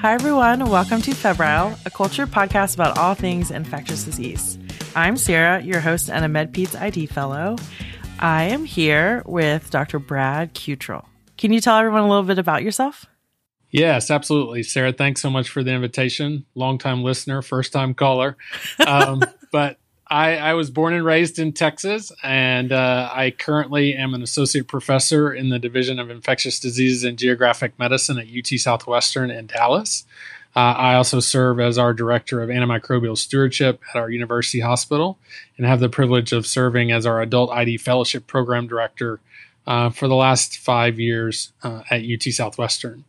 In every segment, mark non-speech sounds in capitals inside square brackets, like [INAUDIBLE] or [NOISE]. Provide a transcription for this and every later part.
Hi, everyone. Welcome to Febrile, a culture podcast about all things infectious disease. I'm Sarah, your host and a MedPeds ID fellow. I am here with Dr. Brad Cutrell. Can you tell everyone a little bit about yourself? Yes, absolutely. Sarah, thanks so much for the invitation. Longtime listener, first time caller. Um, [LAUGHS] but I, I, was born and raised in Texas, and uh, I currently am an associate professor in the Division of Infectious Diseases and Geographic Medicine at UT Southwestern in Dallas. Uh, I also serve as our director of antimicrobial stewardship at our university hospital and have the privilege of serving as our adult ID fellowship program director uh, for the last five years uh, at UT Southwestern.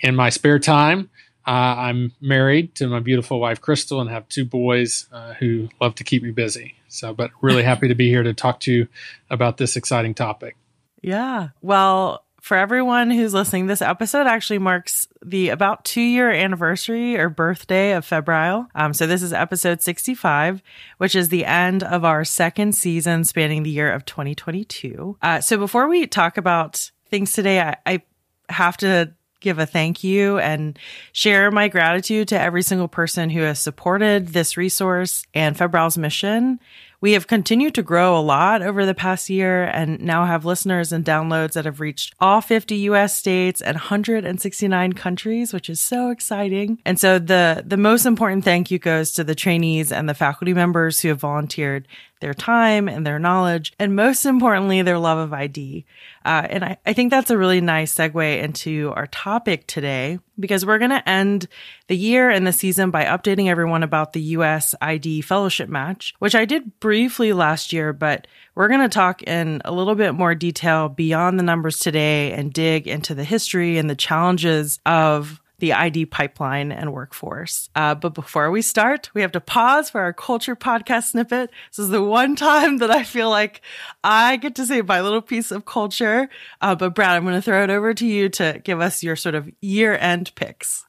In my spare time, uh, I'm married to my beautiful wife, Crystal, and have two boys uh, who love to keep me busy. So, but really [LAUGHS] happy to be here to talk to you about this exciting topic. Yeah. Well, for everyone who's listening, this episode actually marks the about two year anniversary or birthday of Febrile. Um, so this is episode 65, which is the end of our second season spanning the year of 2022. Uh, so before we talk about things today, I, I have to give a thank you and share my gratitude to every single person who has supported this resource and Febrile's mission. We have continued to grow a lot over the past year and now have listeners and downloads that have reached all 50 US states and 169 countries, which is so exciting. And so the the most important thank you goes to the trainees and the faculty members who have volunteered their time and their knowledge, and most importantly, their love of ID. Uh, and I, I think that's a really nice segue into our topic today because we're going to end the year and the season by updating everyone about the US ID fellowship match, which I did briefly last year, but we're going to talk in a little bit more detail beyond the numbers today and dig into the history and the challenges of the ID pipeline and workforce. Uh, but before we start, we have to pause for our culture podcast snippet. This is the one time that I feel like I get to say my little piece of culture. Uh, but Brad, I'm going to throw it over to you to give us your sort of year end picks.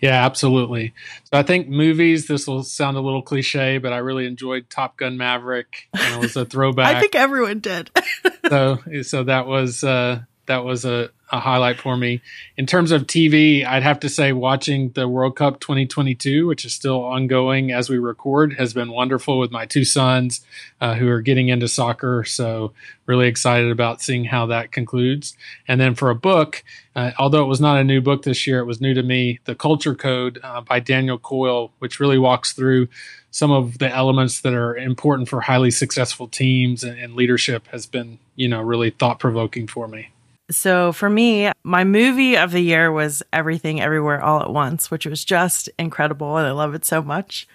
Yeah, absolutely. So I think movies, this will sound a little cliche, but I really enjoyed Top Gun Maverick. And it was a [LAUGHS] throwback. I think everyone did. [LAUGHS] so so that was uh that was a, a highlight for me. In terms of TV, I'd have to say watching the World Cup 2022, which is still ongoing as we record, has been wonderful with my two sons uh, who are getting into soccer. So, really excited about seeing how that concludes. And then for a book, uh, although it was not a new book this year, it was new to me The Culture Code uh, by Daniel Coyle, which really walks through some of the elements that are important for highly successful teams and, and leadership has been, you know, really thought provoking for me. So for me, my movie of the year was Everything Everywhere All at Once, which was just incredible and I love it so much.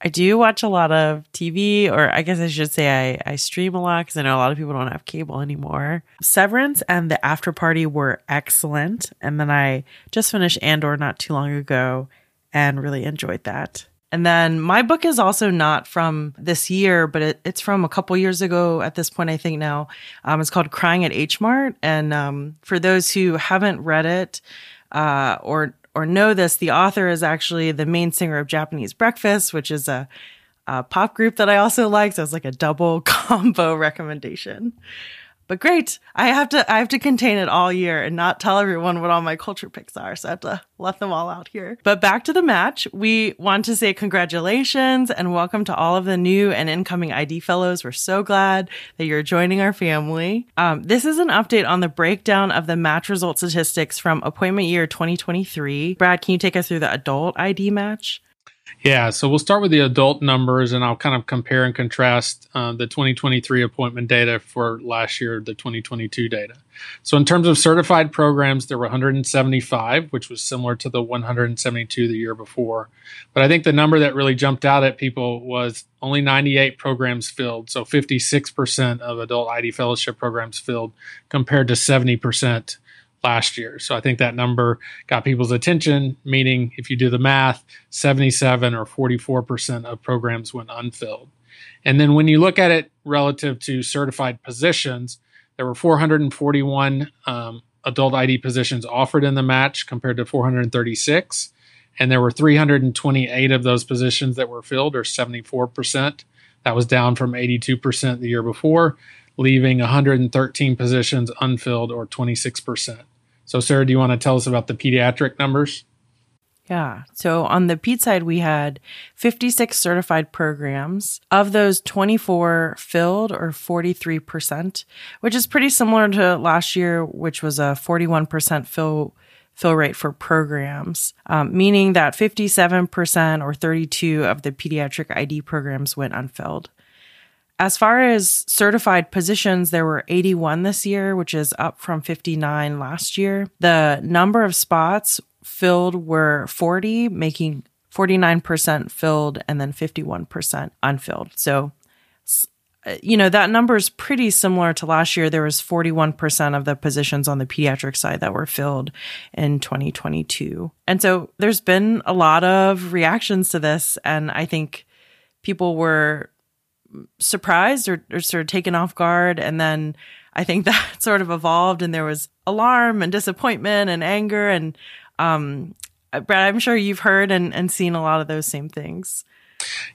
I do watch a lot of TV, or I guess I should say I, I stream a lot because I know a lot of people don't have cable anymore. Severance and The After Party were excellent. And then I just finished Andor not too long ago and really enjoyed that. And then my book is also not from this year, but it, it's from a couple years ago at this point, I think now. Um, it's called Crying at H Mart. And um, for those who haven't read it uh, or, or know this, the author is actually the main singer of Japanese Breakfast, which is a, a pop group that I also like. So it's like a double [LAUGHS] combo recommendation. But great. I have to I have to contain it all year and not tell everyone what all my culture picks are. So I have to let them all out here. But back to the match. We want to say congratulations and welcome to all of the new and incoming ID fellows. We're so glad that you're joining our family. Um, this is an update on the breakdown of the match result statistics from appointment year 2023. Brad, can you take us through the adult ID match? Yeah, so we'll start with the adult numbers and I'll kind of compare and contrast uh, the 2023 appointment data for last year, the 2022 data. So, in terms of certified programs, there were 175, which was similar to the 172 the year before. But I think the number that really jumped out at people was only 98 programs filled. So, 56% of adult ID fellowship programs filled compared to 70% last year. So I think that number got people's attention, meaning if you do the math, 77 or 44% of programs went unfilled. And then when you look at it relative to certified positions, there were 441 um, adult ID positions offered in the match compared to 436. And there were 328 of those positions that were filled, or 74%. That was down from 82% the year before leaving 113 positions unfilled or 26%. So, Sarah, do you want to tell us about the pediatric numbers? Yeah. So on the Peds side, we had 56 certified programs. Of those, 24 filled or 43%, which is pretty similar to last year, which was a 41% fill fill rate for programs, um, meaning that 57% or 32 of the pediatric ID programs went unfilled. As far as certified positions, there were 81 this year, which is up from 59 last year. The number of spots filled were 40, making 49% filled and then 51% unfilled. So, uh, you know, that number is pretty similar to last year. There was 41% of the positions on the pediatric side that were filled in 2022. And so there's been a lot of reactions to this. And I think people were surprised or, or sort of taken off guard. And then I think [LAUGHS] that sort of evolved and there was alarm and disappointment and anger. And, um, Brad, I'm sure you've heard and, and seen a lot of those same things.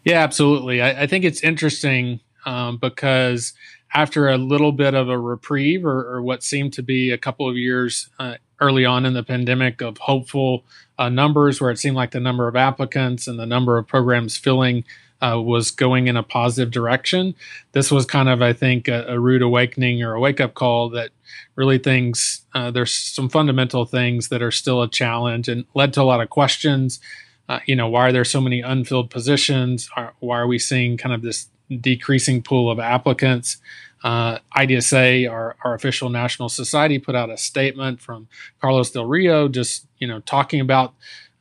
Yeah, absolutely. I, I think it's interesting um, because after a little bit of a reprieve or, or, what seemed to be a couple of years uh, early on in the pandemic of hopeful uh, numbers where it seemed like the number of applicants and the number of programs filling uh, was going in a positive direction. This was kind of, I think, a, a rude awakening or a wake up call that really things, uh, there's some fundamental things that are still a challenge and led to a lot of questions. Uh, you know, why are there so many unfilled positions? Are, why are we seeing kind of this decreasing pool of applicants? Uh, IDSA, our, our official national society, put out a statement from Carlos Del Rio, just you know talking about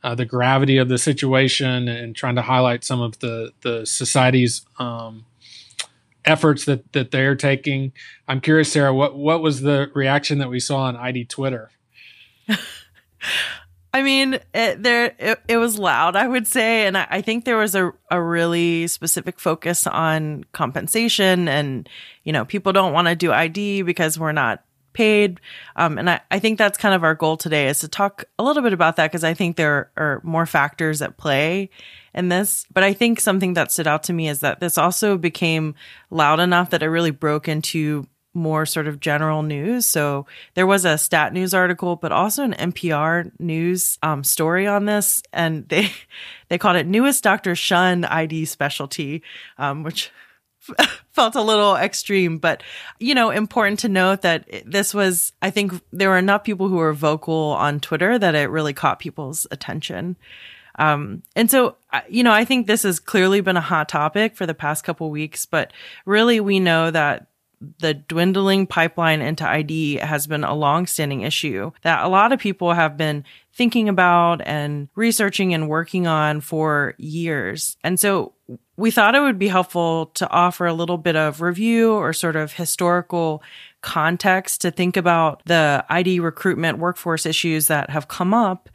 uh, the gravity of the situation and trying to highlight some of the the society's um, efforts that that they're taking. I'm curious, Sarah, what what was the reaction that we saw on ID Twitter? [LAUGHS] I mean, it, there it, it, was loud, I would say, and I, I, think there was a a really specific focus on compensation, and you know, people don't want to do ID because we're not paid. Um, and I, I think that's kind of our goal today is to talk a little bit about that because I think there are more factors at play in this. But I think something that stood out to me is that this also became loud enough that it really broke into more sort of general news. So there was a stat news article, but also an NPR news um, story on this, and they [LAUGHS] they called it "Newest Doctor Shun ID Specialty," um, which [LAUGHS] felt a little extreme, but you know, important to note that this was, I think there were enough people who were vocal on Twitter that it really caught people's attention. Um, and so, you know, I think this has clearly been a hot topic for the past couple weeks, but really we know that the dwindling pipeline into ID has been a long-standing issue that a lot of people have been thinking about and researching and working on for years. And so we thought it would be helpful to offer a little bit of review or sort of historical context to think about the ID recruitment workforce issues that have come up.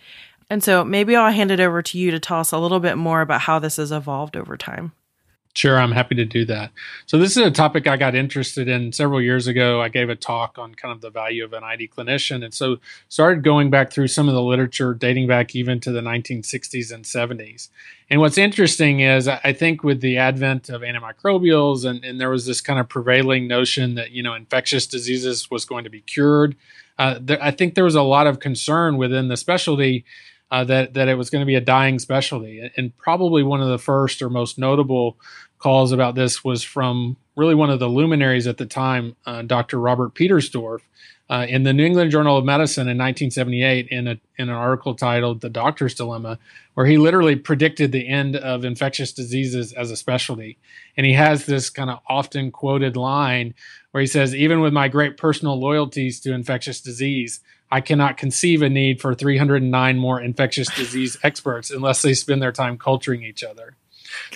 And so maybe I'll hand it over to you to tell us a little bit more about how this has evolved over time. Sure, I'm happy to do that. So, this is a topic I got interested in several years ago. I gave a talk on kind of the value of an ID clinician. And so, started going back through some of the literature dating back even to the 1960s and 70s. And what's interesting is, I think with the advent of antimicrobials, and, and there was this kind of prevailing notion that, you know, infectious diseases was going to be cured. Uh, there, I think there was a lot of concern within the specialty uh, that that it was going to be a dying specialty, and probably one of the first or most notable calls about this was from really one of the luminaries at the time, uh, Dr. Robert Petersdorf, uh, in the New England Journal of Medicine in 1978, in a in an article titled "The Doctor's Dilemma," where he literally predicted the end of infectious diseases as a specialty, and he has this kind of often quoted line where he says, "Even with my great personal loyalties to infectious disease." I cannot conceive a need for 309 more infectious disease [LAUGHS] experts unless they spend their time culturing each other.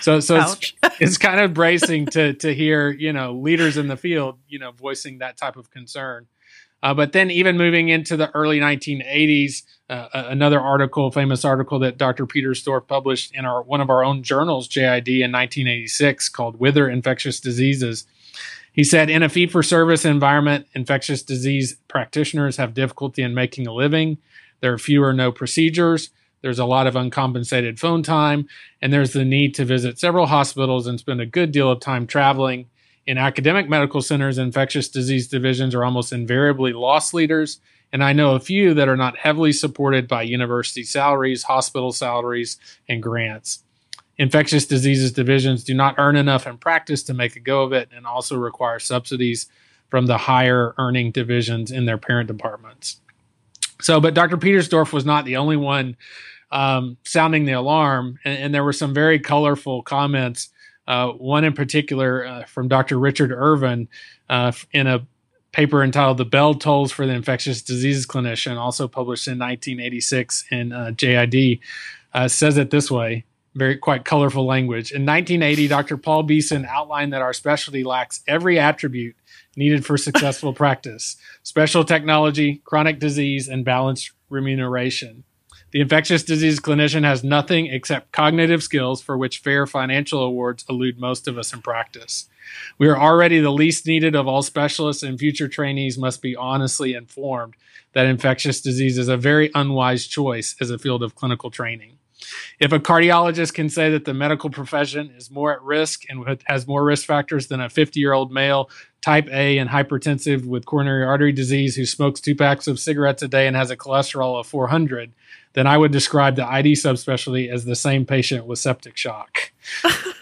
So, so it's, [LAUGHS] it's kind of bracing to to hear you know leaders in the field you know voicing that type of concern. Uh, but then, even moving into the early 1980s, uh, another article, famous article that Dr. Petersdorf published in our one of our own journals, JID, in 1986, called "Whither Infectious Diseases." He said, in a fee for service environment, infectious disease practitioners have difficulty in making a living. There are few or no procedures. There's a lot of uncompensated phone time, and there's the need to visit several hospitals and spend a good deal of time traveling. In academic medical centers, infectious disease divisions are almost invariably loss leaders, and I know a few that are not heavily supported by university salaries, hospital salaries, and grants. Infectious diseases divisions do not earn enough in practice to make a go of it and also require subsidies from the higher earning divisions in their parent departments. So, but Dr. Petersdorf was not the only one um, sounding the alarm, and, and, there were some very colorful comments. Uh, one in particular uh, from Dr. Richard Irvin uh, in a paper entitled "The Bell Tolls for the Infectious Diseases Clinician," also published in 1986 in uh, JID, uh, says it this way: very quite colorful language. In 1980, Dr. Paul Beeson outlined that our specialty lacks every attribute needed for successful [LAUGHS] practice special technology, chronic disease, and balanced remuneration. The infectious disease clinician has nothing except cognitive skills for which fair financial awards elude most of us in practice. We are already the least needed of all specialists, and future trainees must be honestly informed that infectious disease is a very unwise choice as a field of clinical training. If a cardiologist can say that the medical profession is more at risk and has more risk factors than a 50 year old male, type A and hypertensive with coronary artery disease who smokes two packs of cigarettes a day and has a cholesterol of 400, then I would describe the ID subspecialty as the same patient with septic shock.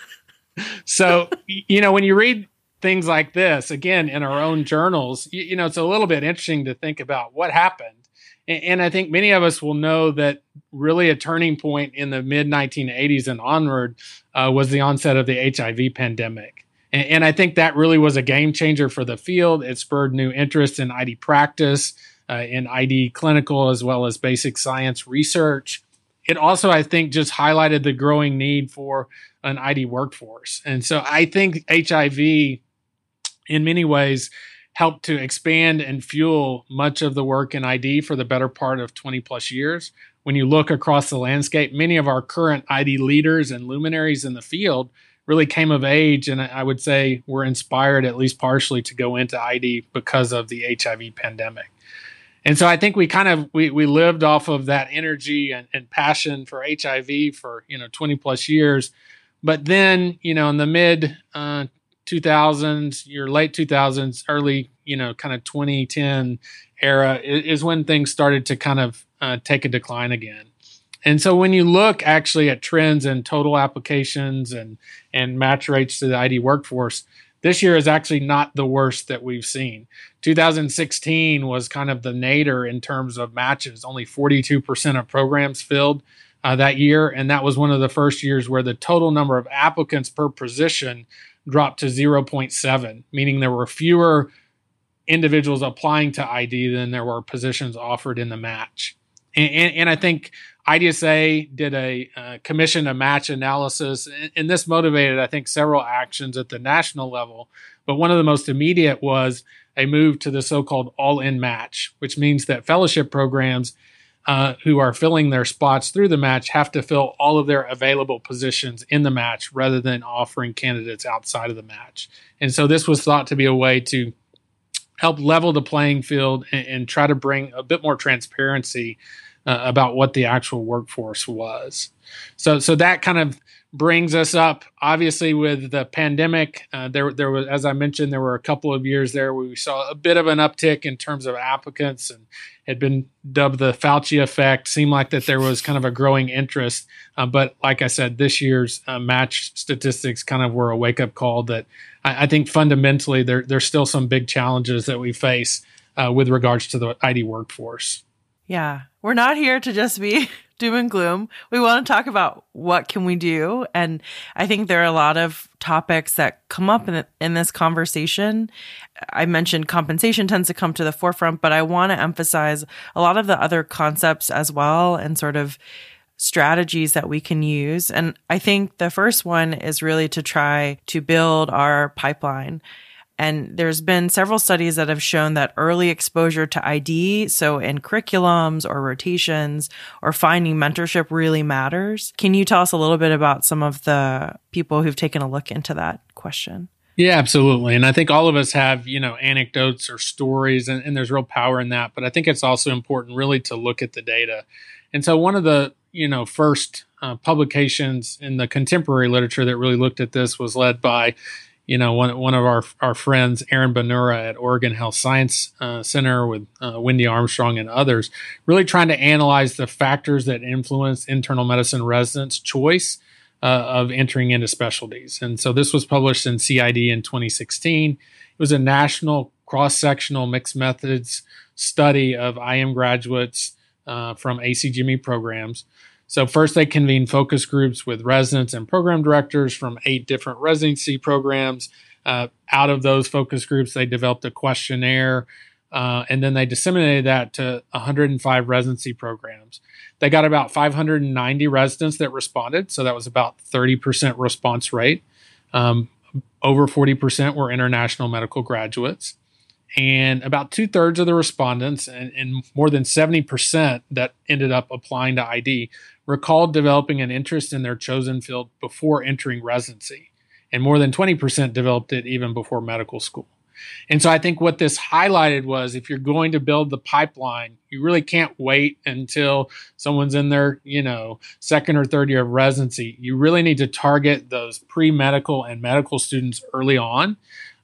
[LAUGHS] so, you know, when you read things like this, again, in our own journals, you, you know, it's a little bit interesting to think about what happened. And, and I think many of us will know that really a turning point in the mid 1980s and onward uh, was the onset of the HIV pandemic. And, and I think that really was a game changer for the field. It spurred new interest in ID practice uh, in ID clinical as well as basic science research. It also, I think, just highlighted the growing need for an ID workforce. And so I think HIV, in many ways, helped to expand and fuel much of the work in ID for the better part of 20 plus years. When you look across the landscape, many of our current ID leaders and luminaries in the field really came of age and I would say were inspired at least partially to go into ID because of the HIV pandemic and so I think we kind of we, we lived off of that energy and, and passion for HIV for you know 20 plus years, but then you know in the mid uh, 2000s, your late 2000s, early you know kind of 2010 era is, is when things started to kind of uh, take a decline again. And so when you look actually at trends and total applications and and match rates to the ID workforce, this year is actually not the worst that we've seen. 2016 was kind of the nadir in terms of matches. Only 42% of programs filled uh, that year. And that was one of the first years where the total number of applicants per position dropped to 0.7, meaning there were fewer individuals applying to ID than there were positions offered in the match. And, and, and I think IDSA did a uh, commission a match analysis, and, and this motivated, I think, several actions at the national level. But one of the most immediate was a move to the so-called all-in match, which means that fellowship programs uh, who are filling their spots through the match have to fill all of their available positions in the match rather than offering candidates outside of the match. And so this was thought to be a way to help level the playing field and, and try to bring a bit more transparency uh, about what the actual workforce was. So, so that kind of brings us up. Obviously, with the pandemic, uh, there there was, as I mentioned, there were a couple of years there where we saw a bit of an uptick in terms of applicants, and had been dubbed the Fauci effect. Seemed like that there was kind of a growing interest, uh, but like I said, this year's uh, match statistics kind of were a wake up call that I, I, think fundamentally there there's still some big challenges that we face uh, with regards to the ID workforce. Yeah. We're not here to just be [LAUGHS] doom and gloom. We want to talk about what can we do and I think there are a lot of topics that come up in, in this conversation. I mentioned compensation tends to come to the forefront, but I want to emphasize a lot of the other concepts as well and sort of strategies that we can use. And I think the first one is really to try to build our pipeline. And there's been several studies that have shown that early exposure to ID, so in curriculums or rotations or finding mentorship really matters. Can you tell us a little bit about some of the people who've taken a look into that question? Yeah, absolutely. And I think all of us have, you know, anecdotes or stories, and, and there's real power in that. But I think it's also important really to look at the data. And so one of the, you know, first uh, publications in the contemporary literature that really looked at this was led by you know, one, one of our, our friends, Erin Bonura at Oregon Health Science uh, Center with uh, Wendy Armstrong and others, really trying to analyze the factors that influence internal medicine residents' choice uh, of entering into specialties. And so this was published in CID in 2016. It was a national cross sectional mixed methods study of IM graduates uh, from ACGME programs. So, first, they convened focus groups with residents and program directors from eight different residency programs. Uh, out of those focus groups, they developed a questionnaire uh, and then they disseminated that to 105 residency programs. They got about 590 residents that responded, so that was about 30% response rate. Um, over 40% were international medical graduates and about two thirds of the respondents and, and, more than 70% that ended up applying to ID recalled developing an interest in their chosen field before entering residency. And more than 20% developed it even before medical school. And so I think what this highlighted was if you're going to build the pipeline, you really can't wait until someone's in their, you know, second or third year of residency. You really need to target those pre medical and medical students early on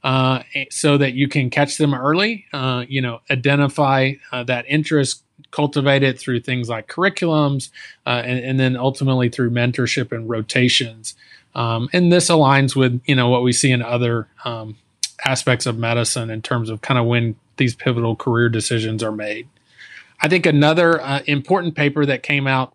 uh, so that you can catch them early, uh, you know, identify uh, that interest, cultivate it through things like curriculums, uh, and, and, then ultimately through mentorship and rotations. Um, and this aligns with, you know, what we see in other um, aspects of medicine in terms of kind of when these pivotal career decisions are made. I think another uh, important paper that came out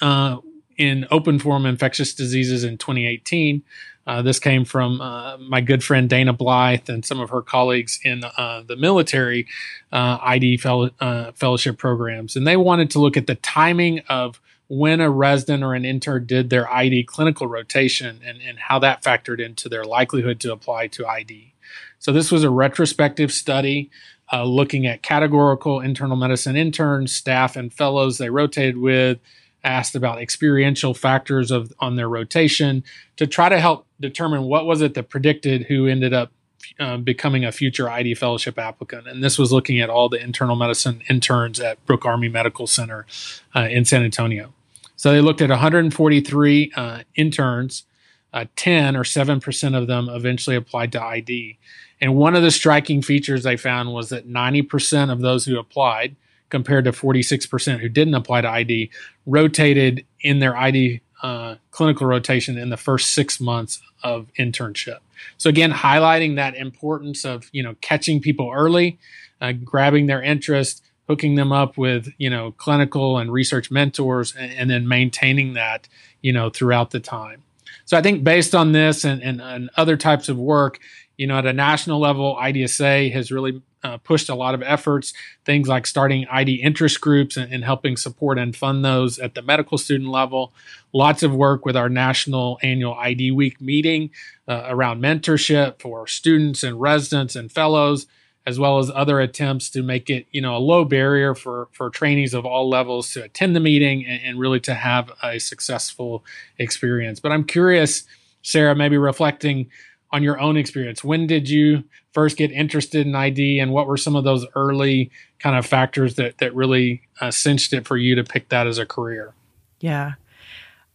uh, in Open Forum Infectious Diseases in 2018 uh, this came from uh, my good friend Dana Blyth and some of her colleagues in uh, the military uh, ID fellow, uh, fellowship programs. And they wanted to look at the timing of when a resident or an intern did their ID clinical rotation and, and how that factored into their likelihood to apply to ID. So this was a retrospective study looking at categorical internal medicine interns, staff, and fellows they rotated with asked about experiential factors of on their rotation to try to help determine what was it that predicted who ended up uh, becoming a future ID fellowship applicant. And this was looking at all the internal medicine interns at Brooke Army Medical Center uh, in San Antonio. So they looked at 143 uh, interns. Uh, 10 or 7% of them eventually applied to ID. And one of the striking features they found was that 90% of those who applied compared to 46% who didn't apply to ID, rotated in their ID uh, clinical rotation in the first six months of internship. So again, highlighting that importance of you know catching people early, uh, grabbing their interest, hooking them up with you know clinical and research mentors, and, and, then maintaining that you know throughout the time. So I think based on this and, and, and other types of work, you know, at a national level, IDSA has really uh, pushed a lot of efforts, things like starting ID interest groups and, and, helping support and fund those at the medical student level. Lots of work with our national annual ID week meeting uh, around mentorship for students and residents and fellows, as well as other attempts to make it, you know, a low barrier for for trainees of all levels to attend the meeting and, and really to have a successful experience. But I'm curious, Sarah, maybe reflecting on your own experience. When did you first get interested in ID, and what were some of those early kind of factors that that really uh, cinched it for you to pick that as a career? Yeah,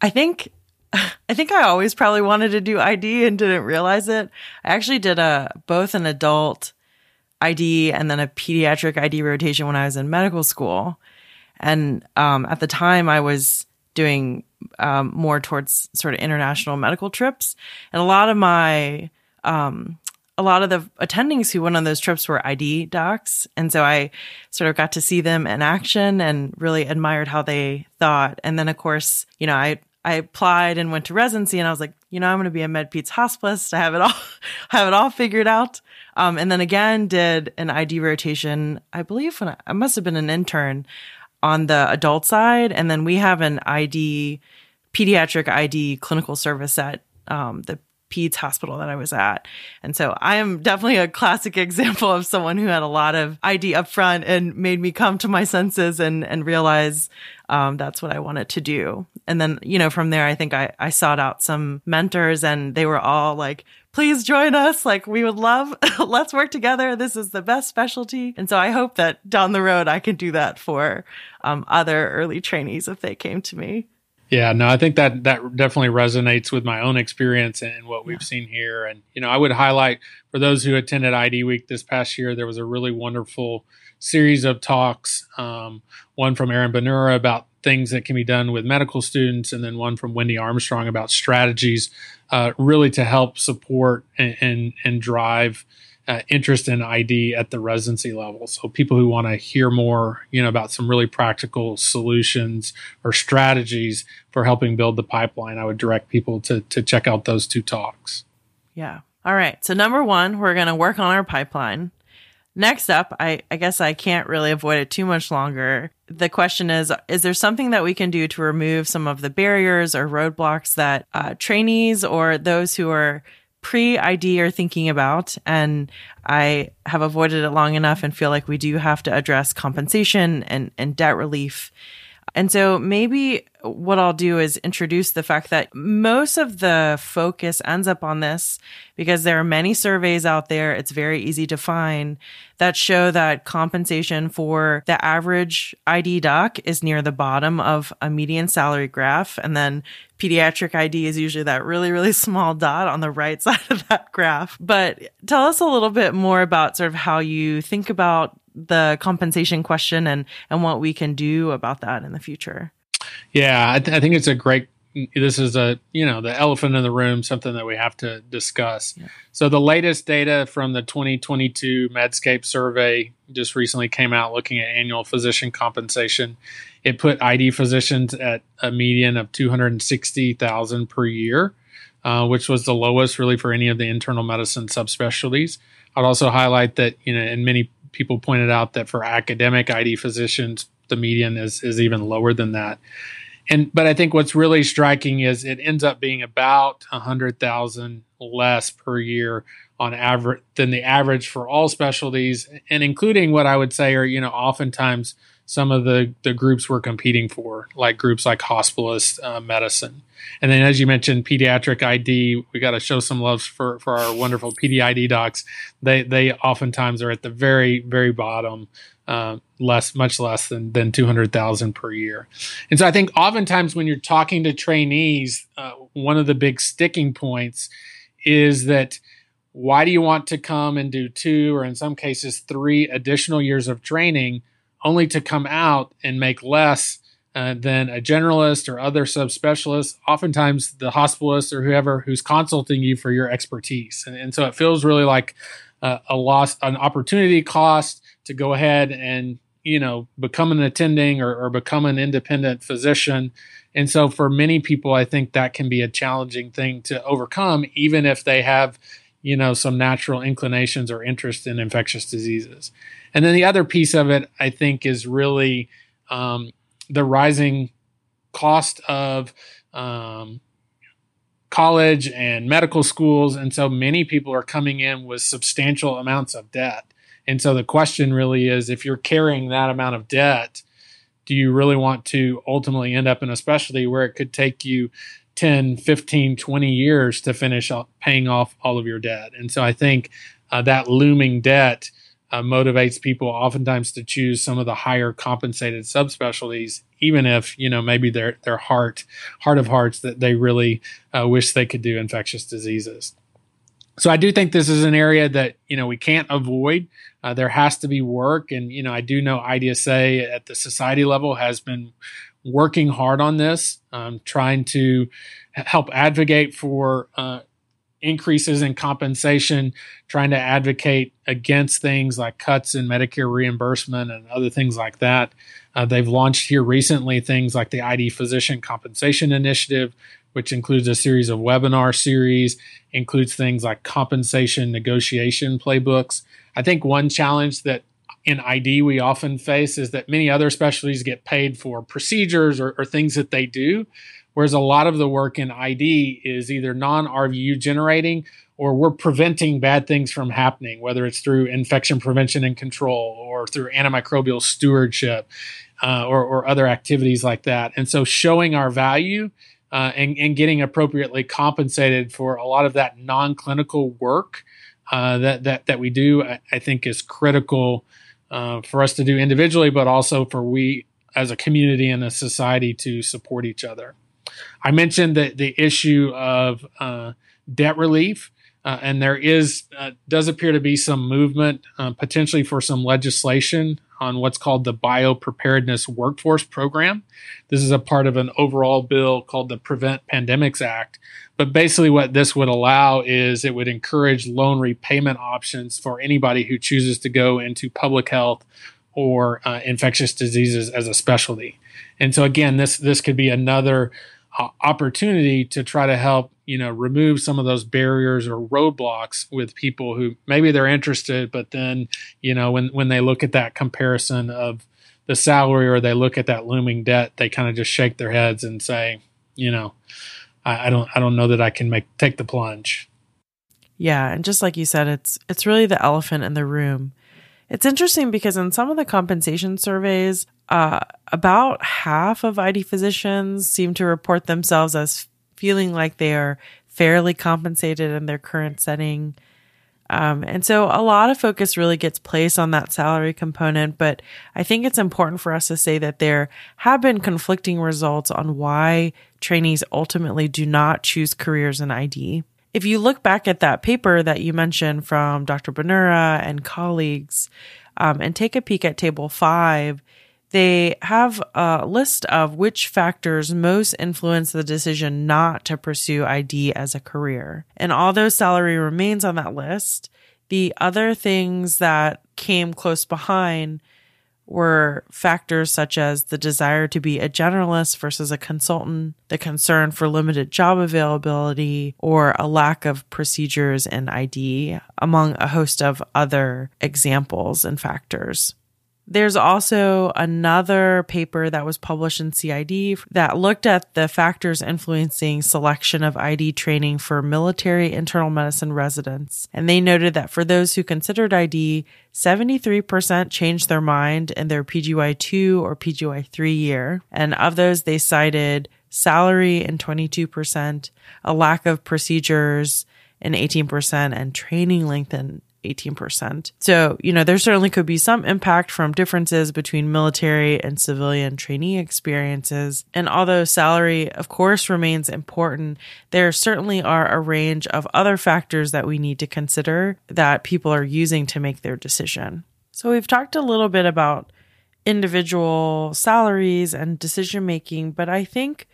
I think [LAUGHS] I think I always probably wanted to do ID and didn't realize it. I actually did a both an adult ID and then a pediatric ID rotation when I was in medical school, and um, at the time I was doing um, more towards sort of international medical trips. And a lot of my, um, a lot of the attendings who went on those trips were ID docs. And so I sort of got to see them in action and really admired how they thought. And then, of course, you know, I, I applied and went to residency and I was like, you know, I'm going to be a MedPeds hospice. I have it all, [LAUGHS] have it all figured out. Um, and then again, did an ID rotation. I believe when I, I must have been an intern on the adult side. And then we have an ID, pediatric ID clinical service at um, the PEDS hospital that I was at. And so I am definitely a classic [LAUGHS] example of someone who had a lot of ID up front and made me come to my senses and, and realize um, that's what I wanted to do. And then, you know, from there, I think I, I sought out some mentors and they were all like, please join us. Like, we would love, [LAUGHS] let's work together. This is the best specialty. And so I hope that down the road, I can do that for um, other early trainees if they came to me. Yeah, no, I think that that definitely resonates with my own experience and what we've yeah. seen here. And you know, I would highlight for those who attended ID Week this past year, there was a really wonderful series of talks. Um, one from Erin Bonura about things that can be done with medical students, and then one from Wendy Armstrong about strategies, uh, really to help support and and, and drive uh, interest in ID at the residency level. So people who want to hear more, you know, about some really practical solutions or strategies for helping build the pipeline, I would direct people to to check out those two talks. Yeah. All right. So number one, we're going to work on our pipeline. Next up, I, I guess I can't really avoid it too much longer. The question is Is there something that we can do to remove some of the barriers or roadblocks that uh, trainees or those who are pre ID are thinking about. And I have avoided it long enough and feel like we do have to address compensation and, and debt relief. And so maybe what I'll do is introduce the fact that most of the focus ends up on this because there are many surveys out there. It's very easy to find that show that compensation for the average ID doc is near the bottom of a median salary graph. And then pediatric ID is usually that really, really [LAUGHS] small dot on the right [LAUGHS] side of that graph. But tell us a little bit more about sort of how you think about the compensation question and, and what we can do about that in the future. Yeah, I, th- I think it's a great this is a you know the elephant in the room something that we have to discuss yeah. so the latest data from the 2022 medscape survey just recently came out looking at annual physician compensation it put id physicians at a median of 260000 per year uh, which was the lowest really for any of the internal medicine subspecialties i'd also highlight that you know in many people pointed out that for academic id physicians the median is is even lower than that. And but I think what's really striking is it ends up being about a hundred thousand less per year on average than the average for all specialties, and including what I would say are you know oftentimes some of the the groups we're competing for, like groups like hospitalist uh, medicine, and then as you mentioned, pediatric ID. We got to show some love for for our wonderful PDID docs. They they oftentimes are at the very very bottom uh, less, much less than than two hundred thousand per year. And so I think oftentimes when you're talking to trainees, uh, one of the big sticking points is that why do you want to come and do two or in some cases three additional years of training only to come out and make less uh, than a generalist or other subspecialists, oftentimes the hospitalist or whoever who's consulting you for your expertise. And, and so it feels really like uh, a loss, an opportunity cost to go ahead and you know become an attending or, or become an independent physician and so for many people i think that can be a challenging thing to overcome even if they have you know some natural inclinations or interest in infectious diseases and then the other piece of it i think is really um, the rising cost of um, college and medical schools and so many people are coming in with substantial amounts of debt and so the question really is if you're carrying that amount of debt, do you really want to ultimately end up in a specialty where it could take you 10, 15, 20 years to finish paying off all of your debt? And so I think uh, that looming debt uh, motivates people oftentimes to choose some of the higher compensated subspecialties, even if you know maybe their their heart heart of hearts that they really uh, wish they could do infectious diseases. So I do think this is an area that you know we can't avoid. Uh, there has to be work, and you know I do know IDSA at the society level has been working hard on this, um, trying to help advocate for uh, increases in compensation, trying to advocate against things like cuts in Medicare reimbursement and other things like that. Uh, they've launched here recently things like the ID Physician Compensation Initiative, which includes a series of webinar series, includes things like compensation negotiation playbooks. I think one challenge that in ID we often face is that many other specialties get paid for procedures or, or things that they do, whereas a lot of the work in ID is either non RVU generating or we're preventing bad things from happening, whether it's through infection prevention and control or through antimicrobial stewardship uh, or, or other activities like that. And so showing our value uh, and, and getting appropriately compensated for a lot of that non-clinical work uh, that, that that we do, I, I think is critical uh, for us to do individually, but also for we as a community and a society to support each other. I mentioned that the issue of uh, debt relief. Uh, and there is uh, does appear to be some movement uh, potentially for some legislation on what's called the Biopreparedness Workforce Program. This is a part of an overall bill called the Prevent Pandemics Act. But basically, what this would allow is it would encourage loan repayment options for anybody who chooses to go into public health or uh, infectious diseases as a specialty. And so, again, this this could be another opportunity to try to help you know remove some of those barriers or roadblocks with people who maybe they're interested but then you know when when they look at that comparison of the salary or they look at that looming debt they kind of just shake their heads and say you know I, I don't i don't know that i can make take the plunge. Yeah and just like you said it's it's really the elephant in the room. It's interesting because in some of the compensation surveys uh, about half of ID physicians seem to report themselves as feeling like they are fairly compensated in their current setting. Um, and so a lot of focus really gets placed on that salary component, but I think it's important for us to say that there have been conflicting results on why trainees ultimately do not choose careers in ID. If you look back at that paper that you mentioned from Dr. Bonura and colleagues, um, and take a peek at table five, they have a list of which factors most influence the decision not to pursue ID as a career. And although salary remains on that list, the other things that came close behind were factors such as the desire to be a generalist versus a consultant, the concern for limited job availability, or a lack of procedures in ID, among a host of other examples and factors. There's also another paper that was published in CID that looked at the factors influencing selection of ID training for military internal medicine residents. And they noted that for those who considered ID, 73% changed their mind in their PGY2 or PGY3 year. And of those, they cited salary in 22%, a lack of procedures in 18%, and training length in 18%. So, you know, there certainly could be some impact from differences between military and civilian trainee experiences. And although salary, of course, remains important, there certainly are a range of other factors that we need to consider that people are using to make their decision. So, we've talked a little bit about individual salaries and decision making, but I think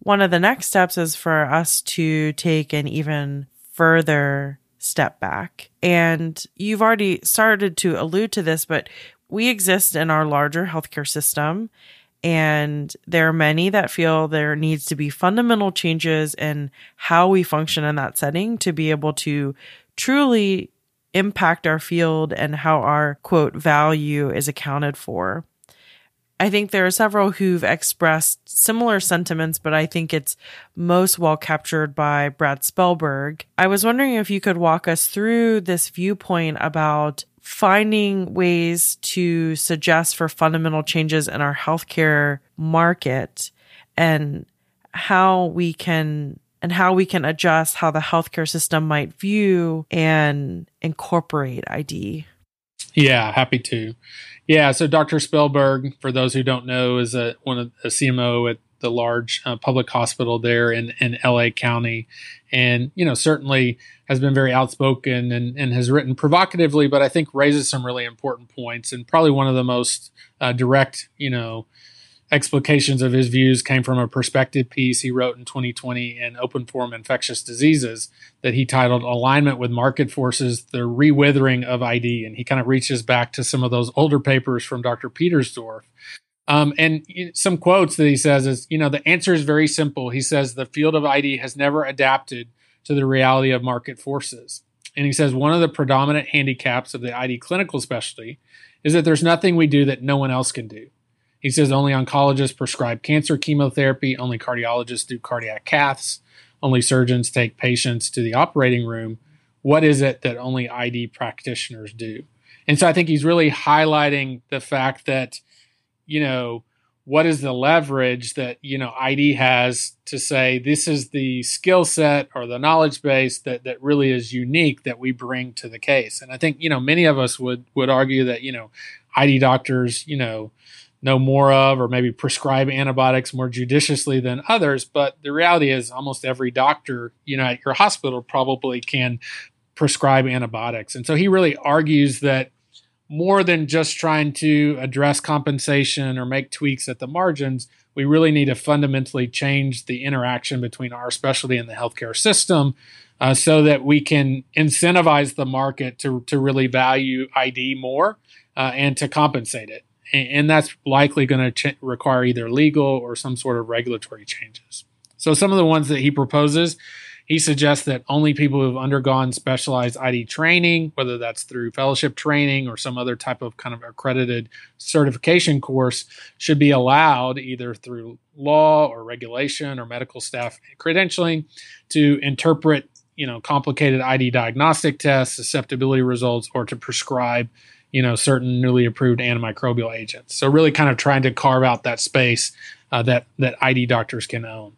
one of the next steps is for us to take an even further step back. And you've already started to allude to this, but we exist in our larger healthcare system. And there are many that feel there needs to be fundamental changes in how we function in that setting to be able to truly impact our field and how our quote value is accounted for. I think there are several who've expressed similar sentiments, but I think it's most well captured by Brad Spellberg. I was wondering if you could walk us through this viewpoint about finding ways to suggest for fundamental changes in our healthcare market and how we can and how we can adjust how the healthcare system might view and incorporate ID. Yeah, happy to. Yeah, so Dr. Spellberg, for those who don't know, is a one of a CMO at the large uh, public hospital there in, in LA County, and you know certainly has been very outspoken and, and has written provocatively, but I think raises some really important points, and probably one of the most uh, direct, you know, explications of his views came from a perspective piece he wrote in 2020 in Open Forum Infectious Diseases that he titled Alignment with Market Forces, the Rewithering of ID. And he kind of reaches back to some of those older papers from Dr. Petersdorf. Um, and some quotes that he says is, you know, the answer is very simple. He says the field of ID has never adapted to the reality of market forces. And he says one of the predominant handicaps of the ID clinical specialty is that there's nothing we do that no one else can do. He says only oncologists prescribe cancer chemotherapy, only cardiologists do cardiac caths, only surgeons take patients to the operating room. What is it that only ID practitioners do? And so I think he's really highlighting the fact that, you know, what is the leverage that, you know, ID has to say this is the skill set or the knowledge base that, that really is unique that we bring to the case. And I think, you know, many of us would would argue that, you know, ID doctors, you know, know more of or maybe prescribe antibiotics more judiciously than others. But the reality is almost every doctor you know at your hospital probably can prescribe antibiotics. And so he really argues that more than just trying to address compensation or make tweaks at the margins we really need to fundamentally change the interaction between our specialty and the healthcare system uh, so that we can incentivize the market to, to really value ID more uh, and to compensate it and that's likely going to ch- require either legal or some sort of regulatory changes. So, some of the ones that he proposes, he suggests that only people who've undergone specialized ID training, whether that's through fellowship training or some other type of kind of accredited certification course, should be allowed either through law or regulation or medical staff credentialing to interpret you know complicated ID diagnostic tests, susceptibility results, or to prescribe you know certain newly approved antimicrobial agents. So really, kind of trying to carve out that space uh, that that ID doctors can own.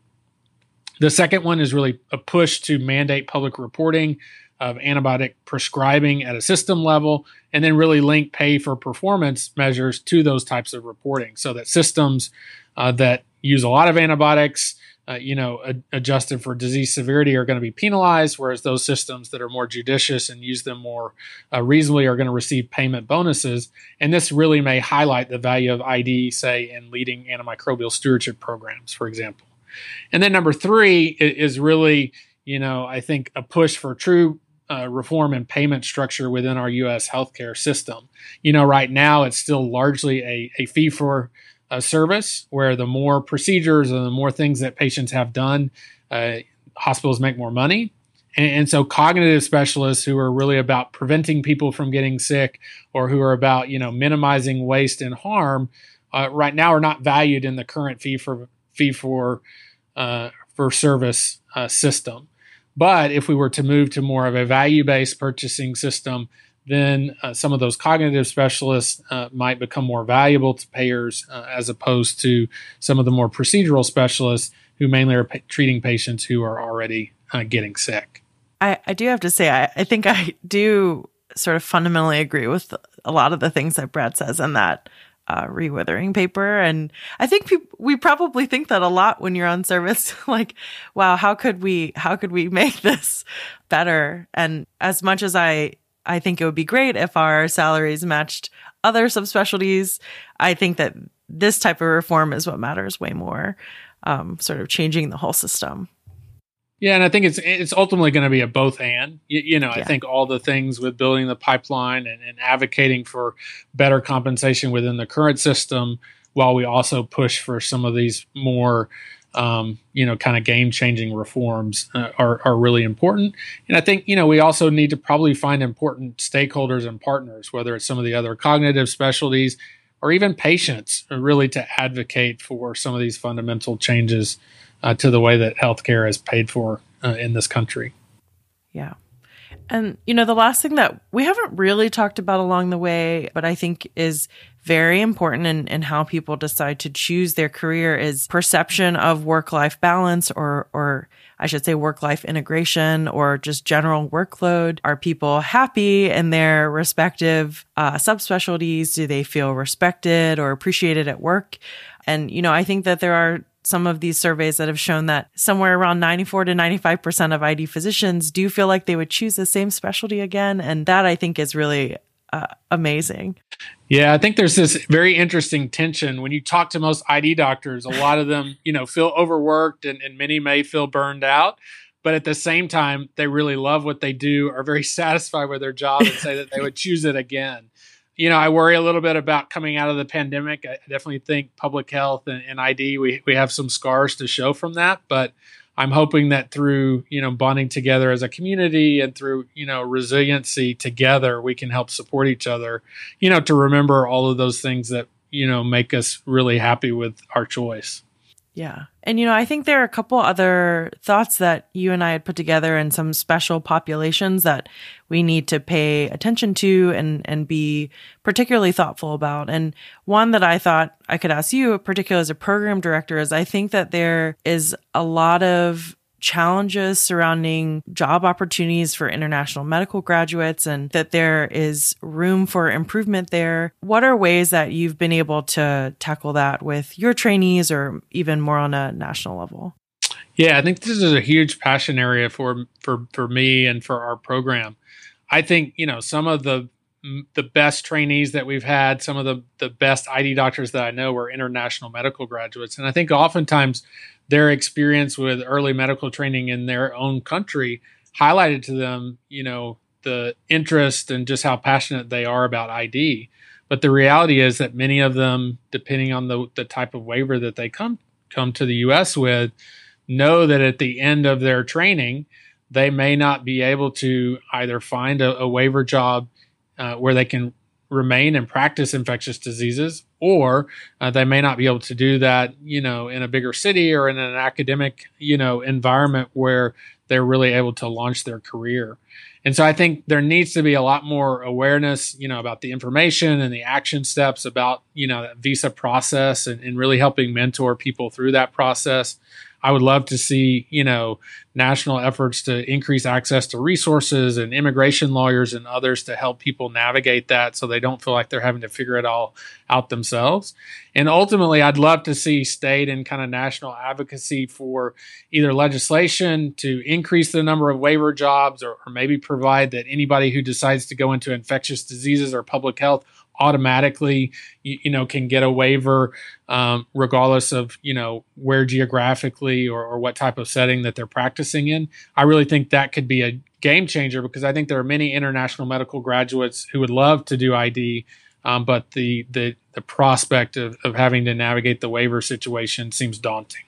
The second one is really a push to mandate public reporting of antibiotic prescribing at a system level, and then really link pay for performance measures to those types of reporting, so that systems uh, that use a lot of antibiotics uh, you know, adjusted for disease severity are going to be penalized, whereas those systems that are more judicious and use them more uh, reasonably are going to receive payment bonuses. And this really may highlight the value of ID, say, in leading antimicrobial stewardship programs, for example. And then number three is really, you know, I think a push for true uh, reform and payment structure within our U.S. healthcare system. You know, right now it's still largely a, a fee for a service where the more procedures and the more things that patients have done, uh, hospitals make more money. And, and, so cognitive specialists who are really about preventing people from getting sick or who are about, you know, minimizing waste and harm uh, right now are not valued in the current fee for fee for uh, for service uh, system. But if we were to move to more of a value based purchasing system, then uh, some of those cognitive specialists uh, might become more valuable to payers uh, as opposed to some of the more procedural specialists who mainly are pa- treating patients who are already uh, getting sick. I, I, do have to say, I, I, think I do sort of fundamentally agree with a lot of the things that Brad says in that uh, rewithering paper. And I think pe- we probably think that a lot when you're on service. [LAUGHS] like, wow, how could we, how could we make [LAUGHS] this better? And as much as I I think it would be great if our salaries matched other subspecialties. I think that this type of reform is what matters way more, um, sort of changing the whole system. Yeah, and I think it's it's ultimately going to be a both and. You, you know, yeah. I think all the things with building the pipeline and, and advocating for better compensation within the current system, while we also push for some of these more um, you know, kind of game changing reforms uh, are, are really important. And I think, you know, we also need to probably find important stakeholders and partners, whether it's some of the other cognitive specialties or even patients, uh, really to advocate for some of these fundamental changes uh, to the way that healthcare is paid for uh, in this country. Yeah. And, you know, the last thing that we haven't really talked about along the way, but I think is very important in, in how people decide to choose their career is perception of work life balance or, or I should say work life integration or just general workload. Are people happy in their respective uh, subspecialties? Do they feel respected or appreciated at work? And, you know, I think that there are some of these surveys that have shown that somewhere around 94 to 95% of ID physicians do feel like they would choose the same specialty again. And that I think is really uh, amazing. Yeah, I think there's this very interesting tension when you talk to most ID doctors. A lot of them, [LAUGHS] you know, feel overworked and, and many may feel burned out. But at the same time, they really love what they do, are very [LAUGHS] satisfied with their job, and say that they would choose it again you know, I worry a little bit about coming out of the pandemic. I definitely think public health and, and ID, we, we have some scars to show from that. But I'm hoping that through, you know, bonding together as a community and through, you know, resiliency together, we can help support each other, you know, to remember all of those things that, you know, make us really happy with our choice. Yeah. And, you know, I think there are a couple other thoughts that you and I had put together and some special populations that we need to pay attention to and, and be particularly thoughtful about. And one that I thought I could ask you, particularly as a program director, is I think that there is a lot of challenges surrounding job opportunities for international medical graduates and that there is room for improvement there. What are ways that you've been able to tackle that with your trainees or even more on a national level? Yeah, I think this is a huge passion area for for for me and for our program. I think, you know, some of the the best trainees that we've had, some of the the best ID doctors that I know were international medical graduates, and I think oftentimes their experience with early medical training in their own country highlighted to them, you know, the interest and just how passionate they are about ID. But the reality is that many of them, depending on the the type of waiver that they come come to the U.S. with, know that at the end of their training, they may not be able to either find a, a waiver job uh, where they can remain and practice infectious diseases, or uh, they may not be able to do that, you know, in a bigger city or in an academic, you know, environment where they're really able to launch their career. And so I think there needs to be a lot more awareness, you know, about the information and the action steps about, you know, that visa process and, and really helping mentor people through that process. I would love to see, you know, national efforts to increase access to resources and immigration lawyers and others to help people navigate that so they don't feel like they're having to figure it all out themselves. And ultimately, I'd love to see state and kind of national advocacy for either legislation to increase the number of waiver jobs or, or maybe provide that anybody who decides to go into infectious diseases or public health automatically you, you, know can get a waiver um, regardless of you know where geographically or, or, what type of setting that they're practicing in. I really think that could be a game changer because i think there are many international medical graduates who would love to do id um, but the, the the prospect of, of having to navigate the waiver situation seems daunting.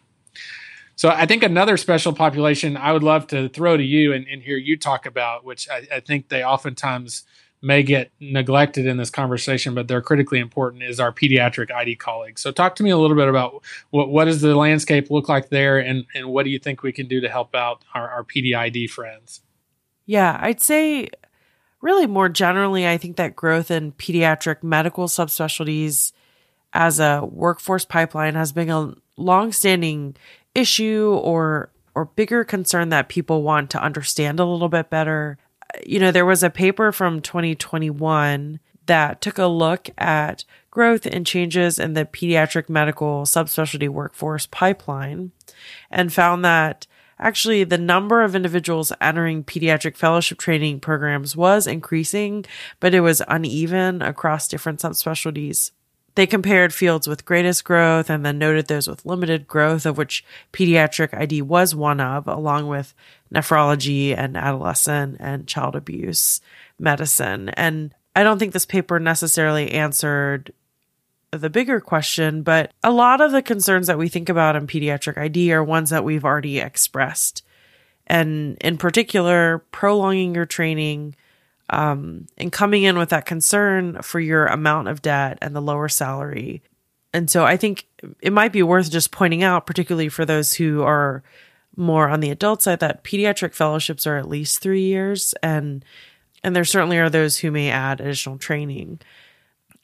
So I think another special population I would love to throw to you and, and hear you talk about, which I, I think they oftentimes may get neglected in this conversation, but they're critically important, is our pediatric ID colleagues. So, talk to me a little bit about what, what does the landscape look like there, and, and what do you think we can do to help out our, our PDID friends? Yeah, I'd say really more generally, I think that growth in pediatric medical subspecialties as a workforce pipeline has been a longstanding issue or or bigger concern that people want to understand a little bit better you know, there was a paper from 2021 that took a look at growth and changes in the pediatric medical subspecialty workforce pipeline and found that actually the number of individuals entering pediatric fellowship training programs was increasing, but it was uneven across different subspecialties. They compared fields with greatest growth and then noted those with limited growth, of which pediatric ID was one of, along with nephrology and adolescent and child abuse medicine. And I don't think this paper necessarily answered the bigger question, but a lot of the concerns that we think about in pediatric ID are ones that we've already expressed. And in particular, prolonging your training um, and coming in with that concern for your amount of debt and the lower salary. And so I think it might be worth just pointing out, particularly for those who are more on the adult side, that pediatric fellowships are at least three years, and and there certainly are those who may add additional training.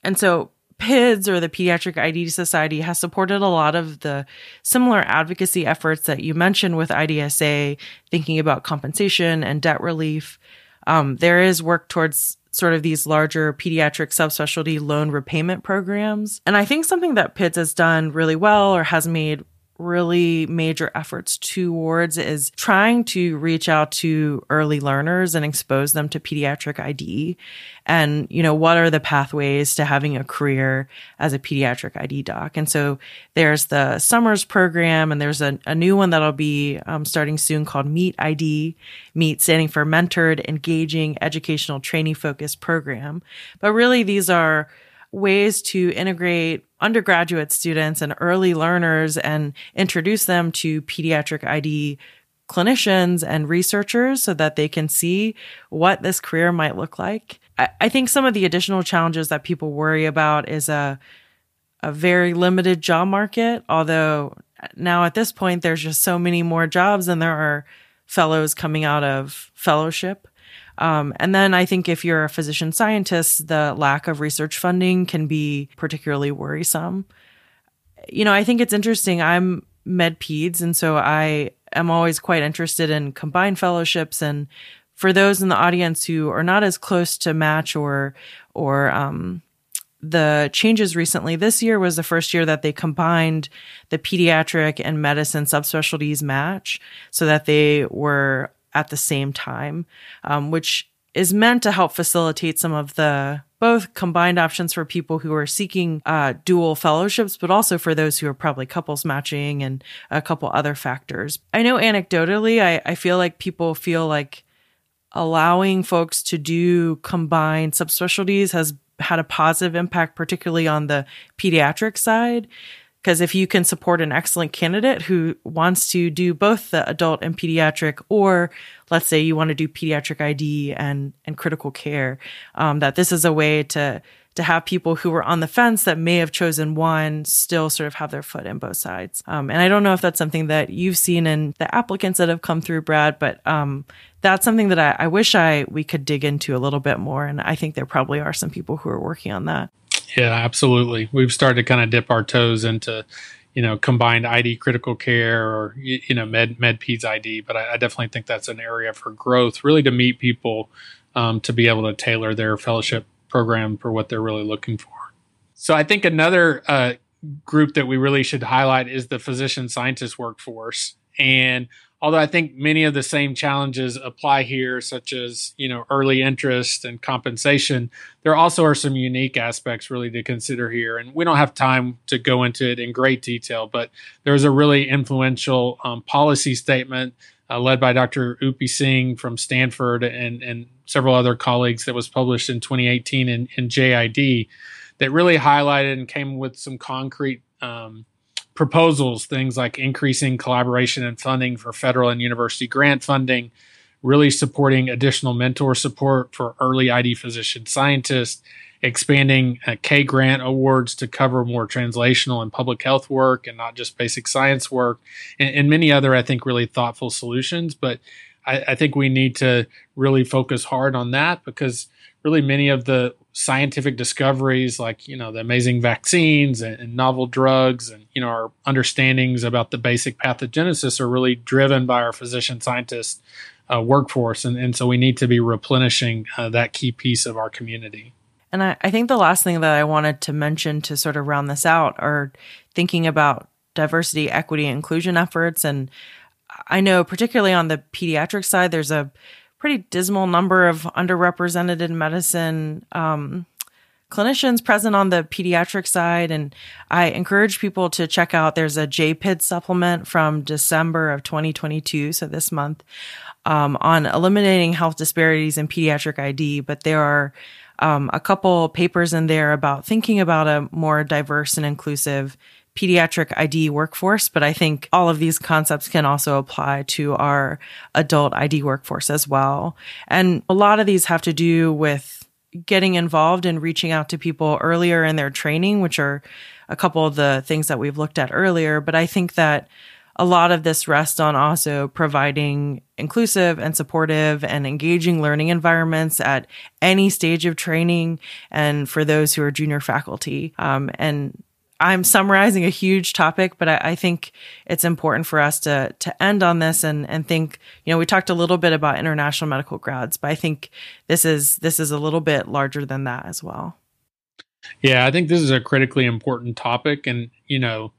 And so PIDS or the Pediatric ID Society has supported a lot of the similar advocacy efforts that you mentioned with IDSA, thinking about compensation and debt relief. Um, there is work towards sort of these larger pediatric subspecialty loan repayment programs. And I think something that PIDS has done really well or has made really major efforts towards is trying to reach out to early learners and expose them to pediatric ID and you know what are the pathways to having a career as a pediatric ID doc? And so there's the summers program and there's a, a new one that'll be um, starting soon called meet ID meet standing for mentored engaging educational training focused program. But really these are ways to integrate undergraduate students and early learners and introduce them to pediatric ID clinicians and researchers so that they can see what this career might look like. I, I think some of the additional challenges that people worry about is a a very limited job market, although now at this point there's just so many more jobs than there are fellows coming out of fellowship. Um, and then I think if you're a physician scientist, the lack of research funding can be particularly worrisome. You know, I think it's interesting. I'm med peds, and so I am always quite interested in combined fellowships and for those in the audience who are not as close to match or or um, the changes recently this year was the first year that they combined the pediatric and medicine subspecialties match so that they were at the same time um, which is meant to help facilitate some of the both combined options for people who are seeking uh, dual fellowships, but also for those who are probably couples matching and a couple other factors. I know anecdotally, I, I feel like people feel like allowing folks to do combined subspecialties has had a positive impact, particularly on the pediatric side. Because if you can support an excellent candidate who wants to do both the adult and pediatric, or let's say you want to do pediatric ID and and critical care, um, that this is a way to to have people who were on the fence that may have chosen one still sort of have their foot in both sides. Um, and I don't know if that's something that you've seen in the applicants that have come through, Brad, but um, that's something that I, I wish I we could dig into a little bit more. And I think there probably are some people who are working on that. Yeah, absolutely. We've started to kind of dip our toes into, you know, combined ID critical care or you know med med peds ID, but I, I definitely think that's an area for growth, really to meet people um, to be able to tailor their fellowship program for what they're really looking for. So I think another uh, group that we really should highlight is the physician scientist workforce, and although I think many of the same challenges apply here, such as you know early interest and compensation, there also are some unique aspects really to consider here. And we don't have time to go into it in great detail, but there's a really influential um, policy statement uh, led by Dr. Upi Singh from Stanford and and several other colleagues that was published in 2018 in, in JID that really highlighted and came with some concrete. Um, proposals, things like increasing collaboration and funding for federal and university grant funding, really supporting additional mentor support for early ID physician scientists, expanding uh, K grant awards to cover more translational and public health work and not just basic science work, and, and many other, I think, really thoughtful solutions. But I, I think we need to really focus hard on that because really many of the scientific discoveries like you know the amazing vaccines and, and, novel drugs and you know our understandings about the basic pathogenesis are really driven by our physician scientist uh, workforce. And, and so we need to be replenishing uh, that key piece of our community. And I, I think the last thing that i wanted to mention to sort of round this out are thinking about diversity equity inclusion efforts. And i know particularly on the pediatric side there's a pretty dismal number of underrepresented in medicine um, clinicians present on the pediatric side. And I encourage people to check out, there's a JPID supplement from December of 2022, so this month, um, on eliminating health disparities in pediatric ID. But there are um, a couple papers in there about thinking about a more diverse and inclusive pediatric ID workforce, but I think all of these concepts can also apply to our adult ID workforce as well. And a lot of these have to do with getting involved and reaching out to people earlier in their training, which are a couple of the things that we've looked at earlier. But I think that a lot of this rests on also providing inclusive and supportive and engaging learning environments at any stage of training and for those who are junior faculty. Um, and I'm summarizing a huge topic, but I, I, think it's important for us to to end on this and and think. You know, we talked a little bit about international medical grads, but I think this is this is a little bit larger than that as well. Yeah, I think this is a critically important topic, and you know,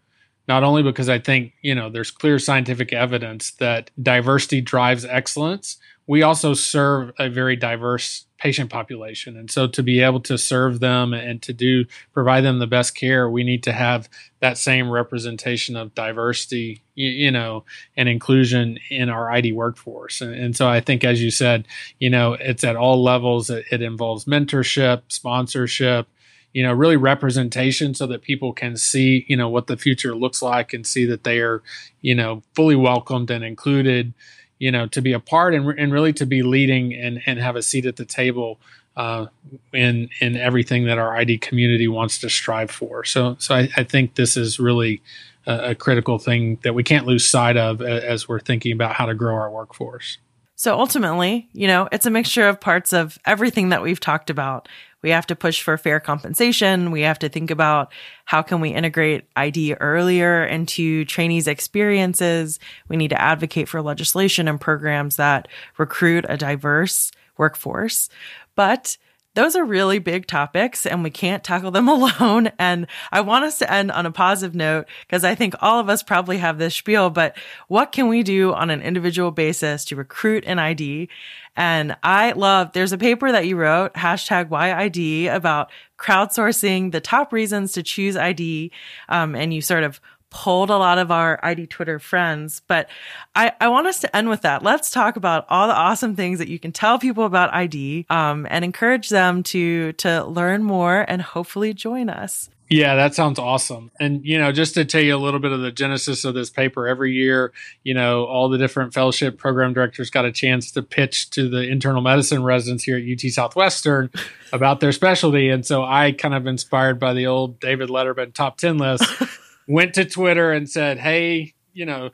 not only because I think you know there's clear scientific evidence that diversity drives excellence, we also serve a very diverse patient population. And so to be able to serve them and to do provide them the best care, we need to have that same representation of diversity, you, you know, and inclusion in our ID workforce. And, and, so I think, as you said, you know, it's at all levels. It, it involves mentorship, sponsorship, you know, really representation so that people can see, you know, what the future looks like and see that they are, you know, fully welcomed and included you know, to be a part and, and really to be leading and, and have a seat at the table uh, in in everything that our ID community wants to strive for. So, so I, I think this is really a, a, critical thing that we can't lose sight of as we're thinking about how to grow our workforce. So ultimately, you know, it's a mixture of parts of everything that we've talked about. We have to push for fair compensation. We have to think about how can we integrate ID earlier into trainees' experiences. We need to advocate for legislation and programs that recruit a diverse workforce. But those are really big topics and we can't tackle them [LAUGHS] alone. And I want us to end on a positive note because I think all of us probably have this spiel, but what can we do on an individual basis to recruit an ID? And I love, there's a paper that you wrote, hashtag WhyID about crowdsourcing the top reasons to choose ID. Um, and you sort of pulled a lot of our ID Twitter friends. But I, I want us to end with that. Let's talk about all the awesome things that you can tell people about ID um, and encourage them to to learn more and hopefully join us. Yeah, that sounds awesome. And, you know, just to tell you a little bit of the genesis of this paper, every year, you know, all the different fellowship program directors got a chance to pitch to the internal medicine residents here at UT Southwestern [LAUGHS] about their specialty. And so I kind of inspired by the old David Letterman top 10 list went to Twitter and said, "Hey, you know,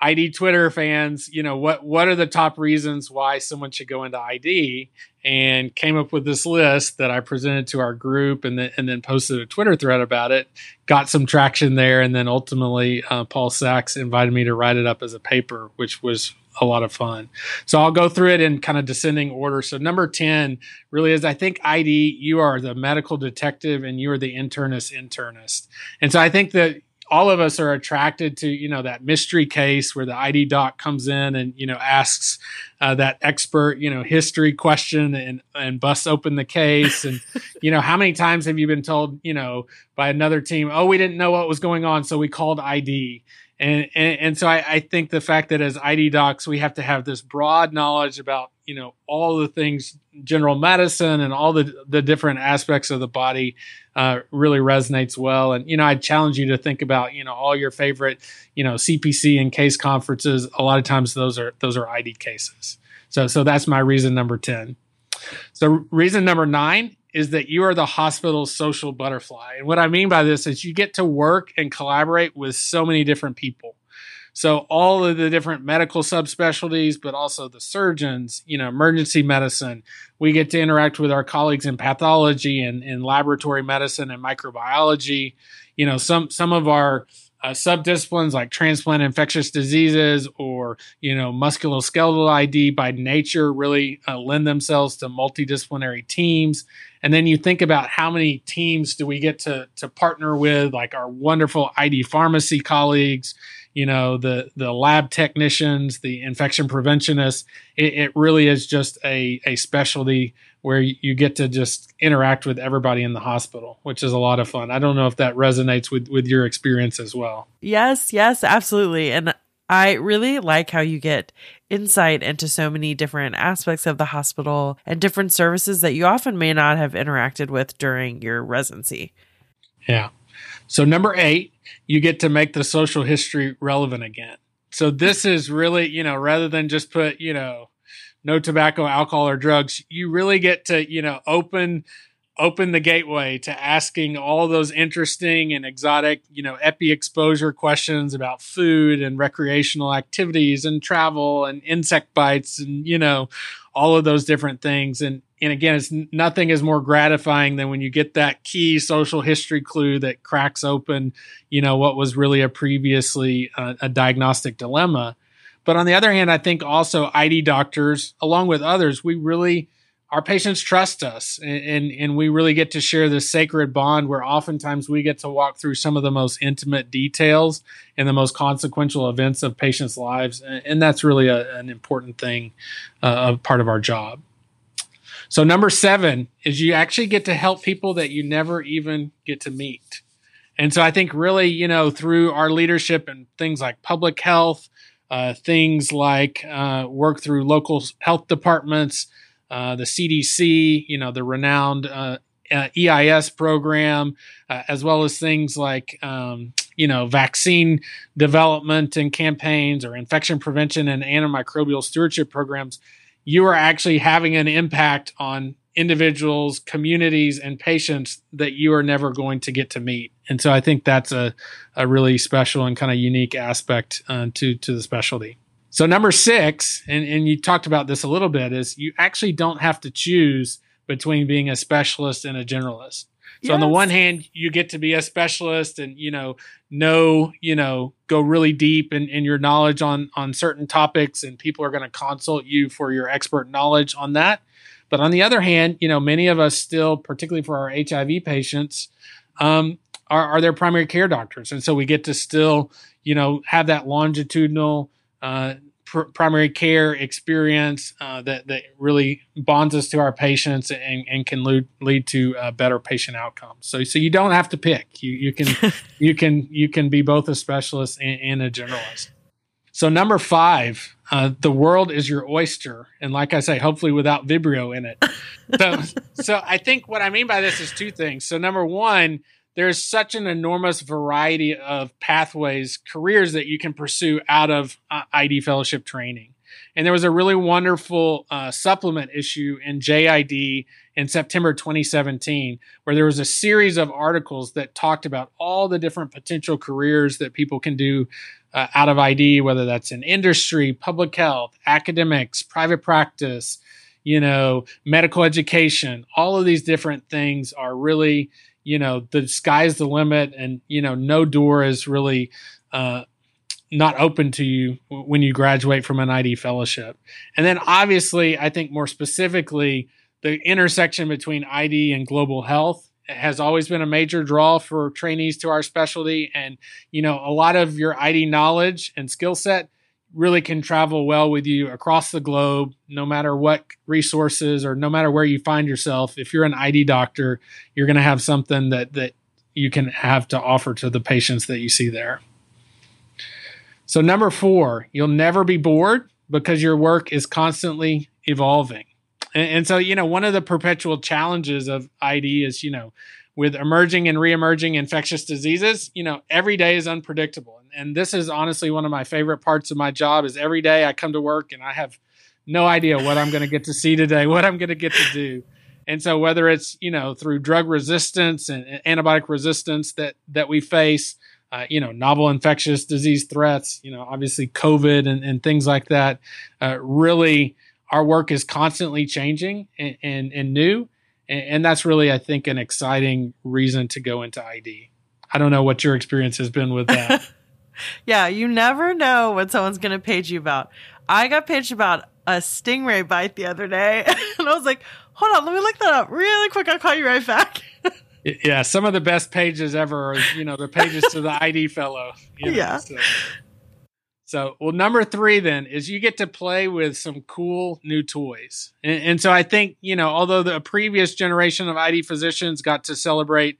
ID Twitter fans, you know, what what are the top reasons why someone should go into ID?" And came up with this list that I presented to our group, and then and then posted a Twitter thread about it. Got some traction there, and then ultimately, uh, Paul Sax invited me to write it up as a paper, which was a lot of fun. So I'll go through it in kind of descending order. So number 10 really is I think ID, you are the medical detective and you are the internist internist. And so I think that all of us are attracted to you know that mystery case where the ID doc comes in and you know asks uh, that expert you know history question and and busts open the case. And [LAUGHS] you know how many times have you been told you know by another team oh we didn't know what was going on so we called ID and and, and so I, I think the fact that as ID docs we have to have this broad knowledge about you know all the things general medicine and all the the different aspects of the body uh, really resonates well. And you know i challenge you to think about you know all your favorite you know cpc and case conferences. A lot of times those are those are id cases. So so that's my reason number 10 so reason number 9 is that you are the hospital's social butterfly. And what i mean by this is you get to work and collaborate with so many different people. So all of the different medical subspecialties, but also the surgeons, you know, emergency medicine, we get to interact with our colleagues in pathology and in laboratory medicine and microbiology. You know, some some of our uh, subdisciplines like transplant infectious diseases or you know musculoskeletal ID by nature really uh, lend themselves to multidisciplinary teams. And then you think about how many teams do we get to to partner with, like our wonderful ID pharmacy colleagues, you know the the lab technicians, the infection preventionists. It, it really is just a a specialty where you get to just interact with everybody in the hospital, which is a lot of fun. I don't know if that resonates with with your experience as well. Yes, yes, absolutely. And I really like how you get insight into so many different aspects of the hospital and different services that you often may not have interacted with during your residency. Yeah. So, number eight, you get to make the social history relevant again. So, this is really, you know, rather than just put, you know, no tobacco, alcohol, or drugs, you really get to, you know, open open the gateway to asking all those interesting and exotic, you know, epi exposure questions about food and recreational activities and travel and insect bites and, you know, all of those different things. And and again, it's nothing is more gratifying than when you get that key social history clue that cracks open, you know, what was really a previously uh, a diagnostic dilemma. But on the other hand, I think also ID doctors, along with others, we really our patients trust us and, and, and we really get to share this sacred bond where oftentimes we get to walk through some of the most intimate details and the most consequential events of patients' lives. And, and that's really a, an important thing, uh, a part of our job. So number seven is you actually get to help people that you never even get to meet. And so I think really, you know, through our leadership and things like public health, uh, things like uh, work through local health departments, uh, the CDC, you know, the renowned uh, uh, EIS program, uh, as well as things like, um, you know, vaccine development and campaigns or infection prevention and antimicrobial stewardship programs you are actually having an impact on individuals, communities, and patients that you are never going to get to meet. And so I think that's a, a really special and kind of unique aspect uh, to, to the specialty. So, number six, and, and you talked about this a little bit, is you actually don't have to choose between being a specialist and a generalist. So yes. on the one hand, you get to be a specialist and you know know you know go really deep in, in your knowledge on on certain topics, and people are going to consult you for your expert knowledge on that. But on the other hand, you know many of us still, particularly for our HIV patients, um, are, are their primary care doctors, and so we get to still you know have that longitudinal uh, pr- primary care experience uh, that that really bonds us to our patients and, and can lead, lead to uh, better patient outcomes. So so you don't have to pick. You you can [LAUGHS] you can you can be both a specialist and, and a generalist. So number five, uh, the world is your oyster, and like I say, hopefully without Vibrio in it. So [LAUGHS] so I think what I mean by this is two things. So number one there's such an enormous variety of pathways, careers that you can pursue out of uh, ID fellowship training. And there was a really wonderful uh, supplement issue in JID in September 2017, where there was a series of articles that talked about all the different potential careers that people can do uh, out of ID, whether that's in industry, public health, academics, private practice, you know, medical education. All of these different things are really you know the sky's the limit and you know no door is really uh, not open to you when you graduate from an id fellowship. And then obviously i think more specifically the intersection between id and global health has always been a major draw for trainees to our specialty. And you know a lot of your id knowledge and skill set really can travel well with you across the globe, no matter what resources or no matter where you find yourself. If you're an ID doctor, you're going to have something that that you can have to offer to the patients that you see there. So number 4, you'll never be bored because your work is constantly evolving. And, and so, you know, one of the perpetual challenges of ID is, you know, with emerging and re-emerging infectious diseases, you know, every day is unpredictable. And this is honestly one of my favorite parts of my job is every day I come to work and I have no idea what I'm going to get to see today, [LAUGHS] what I'm going to get to do. And so whether it's, you know, through drug resistance and antibiotic resistance that that we face, uh, you know, novel infectious disease threats, you know, obviously COVID and, and things like that, uh, really our work is constantly changing and, and, and new. And, and that's really i think an exciting reason to go into id i don't know what your experience has been with that [LAUGHS] yeah you never know what someone's going to page you about i got paged about a stingray bite the other day [LAUGHS] and i was like hold on let me look that up really quick i'll call you right back [LAUGHS] yeah some of the best pages ever are you know the pages to the [LAUGHS] id fellow you know, yeah so. So, well, number three then is you get to play with some cool new toys. And, and, so I think, you know, although the previous generation of ID physicians got to celebrate,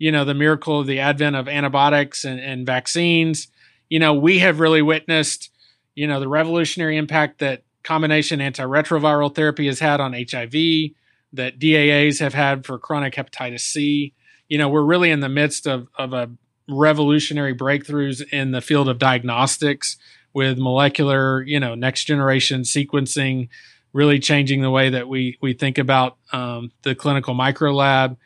you know, the miracle of the advent of antibiotics and, and vaccines, you know, we have really witnessed, you know, the revolutionary impact that combination antiretroviral therapy has had on HIV, that DAAs have had for chronic hepatitis C. You know, we're really in the midst of, of a revolutionary breakthroughs in the field of diagnostics with molecular, you know, next generation sequencing, really changing the way that we we think about um, the clinical micro lab.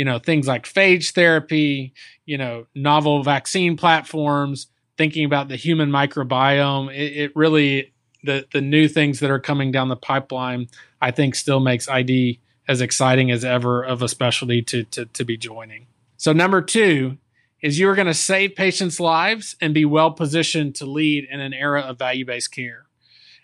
You know, things like phage therapy, you know, novel vaccine platforms, thinking about the human microbiome. It, it really the the new things that are coming down the pipeline, I think, still makes ID as exciting as ever of a specialty to to, to be joining. So number two, is you are going to save patients' lives and be well positioned to lead in an era of value based care.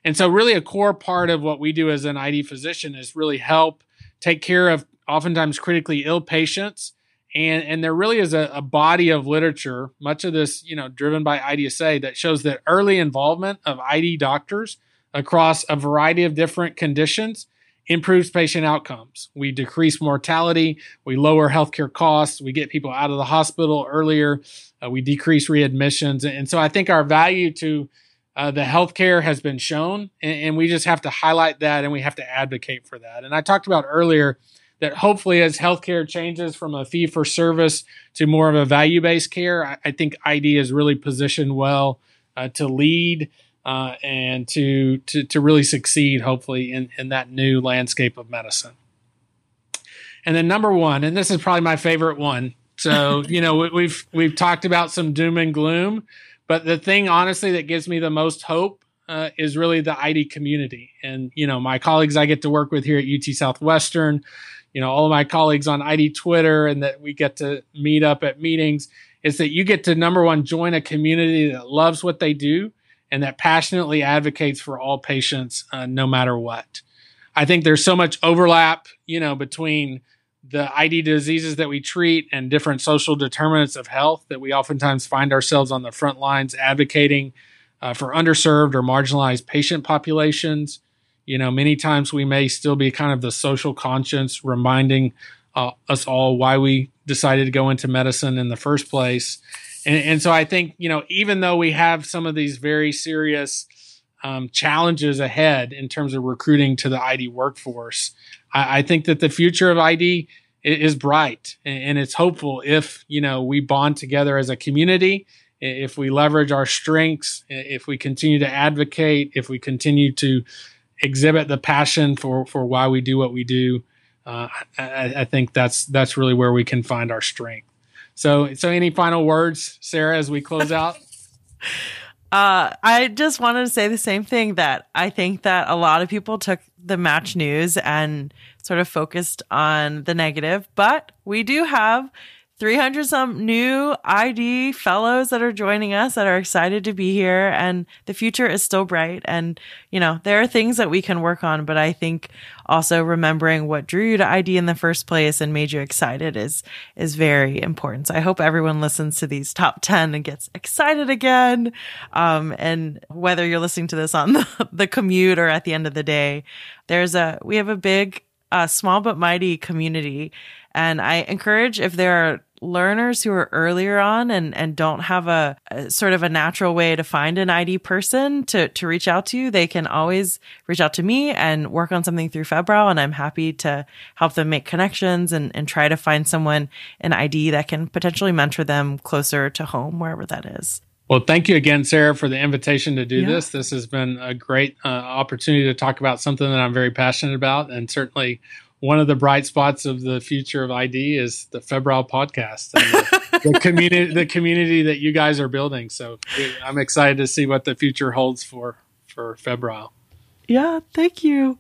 And so, really, a core part of what we do as an ID physician is really help take care of oftentimes critically ill patients. And, and there really is a, a body of literature, much of this, you know, driven by IDSA, that shows that early involvement of ID doctors across a variety of different conditions improves patient outcomes. We decrease mortality, we lower healthcare costs, we get people out of the hospital earlier, uh, we decrease readmissions. And so I think our value to uh, the healthcare has been shown, and, and, we just have to highlight that and we have to advocate for that. And I talked about earlier that hopefully, as healthcare changes from a fee for service to more of a value based care, I, I, think ID is really positioned well uh, to lead uh, and to, to to really succeed, hopefully, in, in that new landscape of medicine. And then number one, and this is probably my favorite one. So [LAUGHS] you know we, we've we've talked about some doom and gloom, but the thing honestly that gives me the most hope uh, is really the ID community. And, you know, my colleagues I get to work with here at UT Southwestern, you know, all of my colleagues on ID Twitter and that we get to meet up at meetings is that you get to number one, join a community that loves what they do and that passionately advocates for all patients, uh, no matter what. I think there's so much overlap, you know, between the ID diseases that we treat and different social determinants of health that we oftentimes find ourselves on the front lines advocating uh, for underserved or marginalized patient populations. You know, many times we may still be kind of the social conscience reminding uh, us all why we decided to go into medicine in the first place. And, and so I think, you know, even though we have some of these very serious um, challenges ahead in terms of recruiting to the ID workforce, I, I think that the future of ID is, bright and, and it's hopeful if, you know, we bond together as a community if we leverage our strengths, if we continue to advocate, if we continue to exhibit the passion for for why we do what we do, uh, I, I, think that's that's really where we can find our strength. So, so any final words, Sara, as we close out? [LAUGHS] Uh, I just wanted to say the same thing that I think that a lot of people took the match news and sort of focused on the negative, but we do have 300 some new ID fellows that are joining us that are excited to be here and the future is still bright. And, you know, there are things that we can work on, but I think also remembering what drew you to ID in the first place and made you excited is, is very important. So I hope everyone listens to these top 10 and gets excited again. Um, and whether you're listening to this on [LAUGHS] the, the commute or at the end of the day, there's a, we have a big, uh, small but mighty community. And I encourage if there are learners who are earlier on and, and don't have a, a, sort of a natural way to find an ID person to, to reach out to, they can always reach out to me and work on something through Febrile. And I'm happy to help them make connections and, and try to find someone an ID that can potentially mentor them closer to home, wherever that is. Well, thank you again, Sara, for the invitation to do yeah. this. This has been a great uh, opportunity to talk about something that I'm very passionate about and certainly one of the bright spots of the future of ID is the Febrile podcast and the, [LAUGHS] the community, the community that you guys are building. So I'm excited to see what the future holds for for Febrile. Yeah, thank you.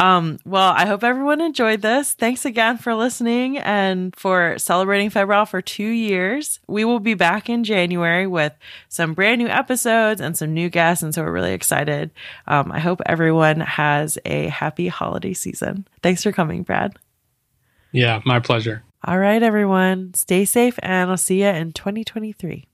Um, well, I hope everyone enjoyed this. Thanks again for listening and for celebrating Febrile for two years. We will be back in January with some brand new episodes and some new guests. And so we're really excited. Um, I hope everyone has a happy holiday season. Thanks for coming, Brad. Yeah, my pleasure. All right, everyone. Stay safe and I'll see you in 2023.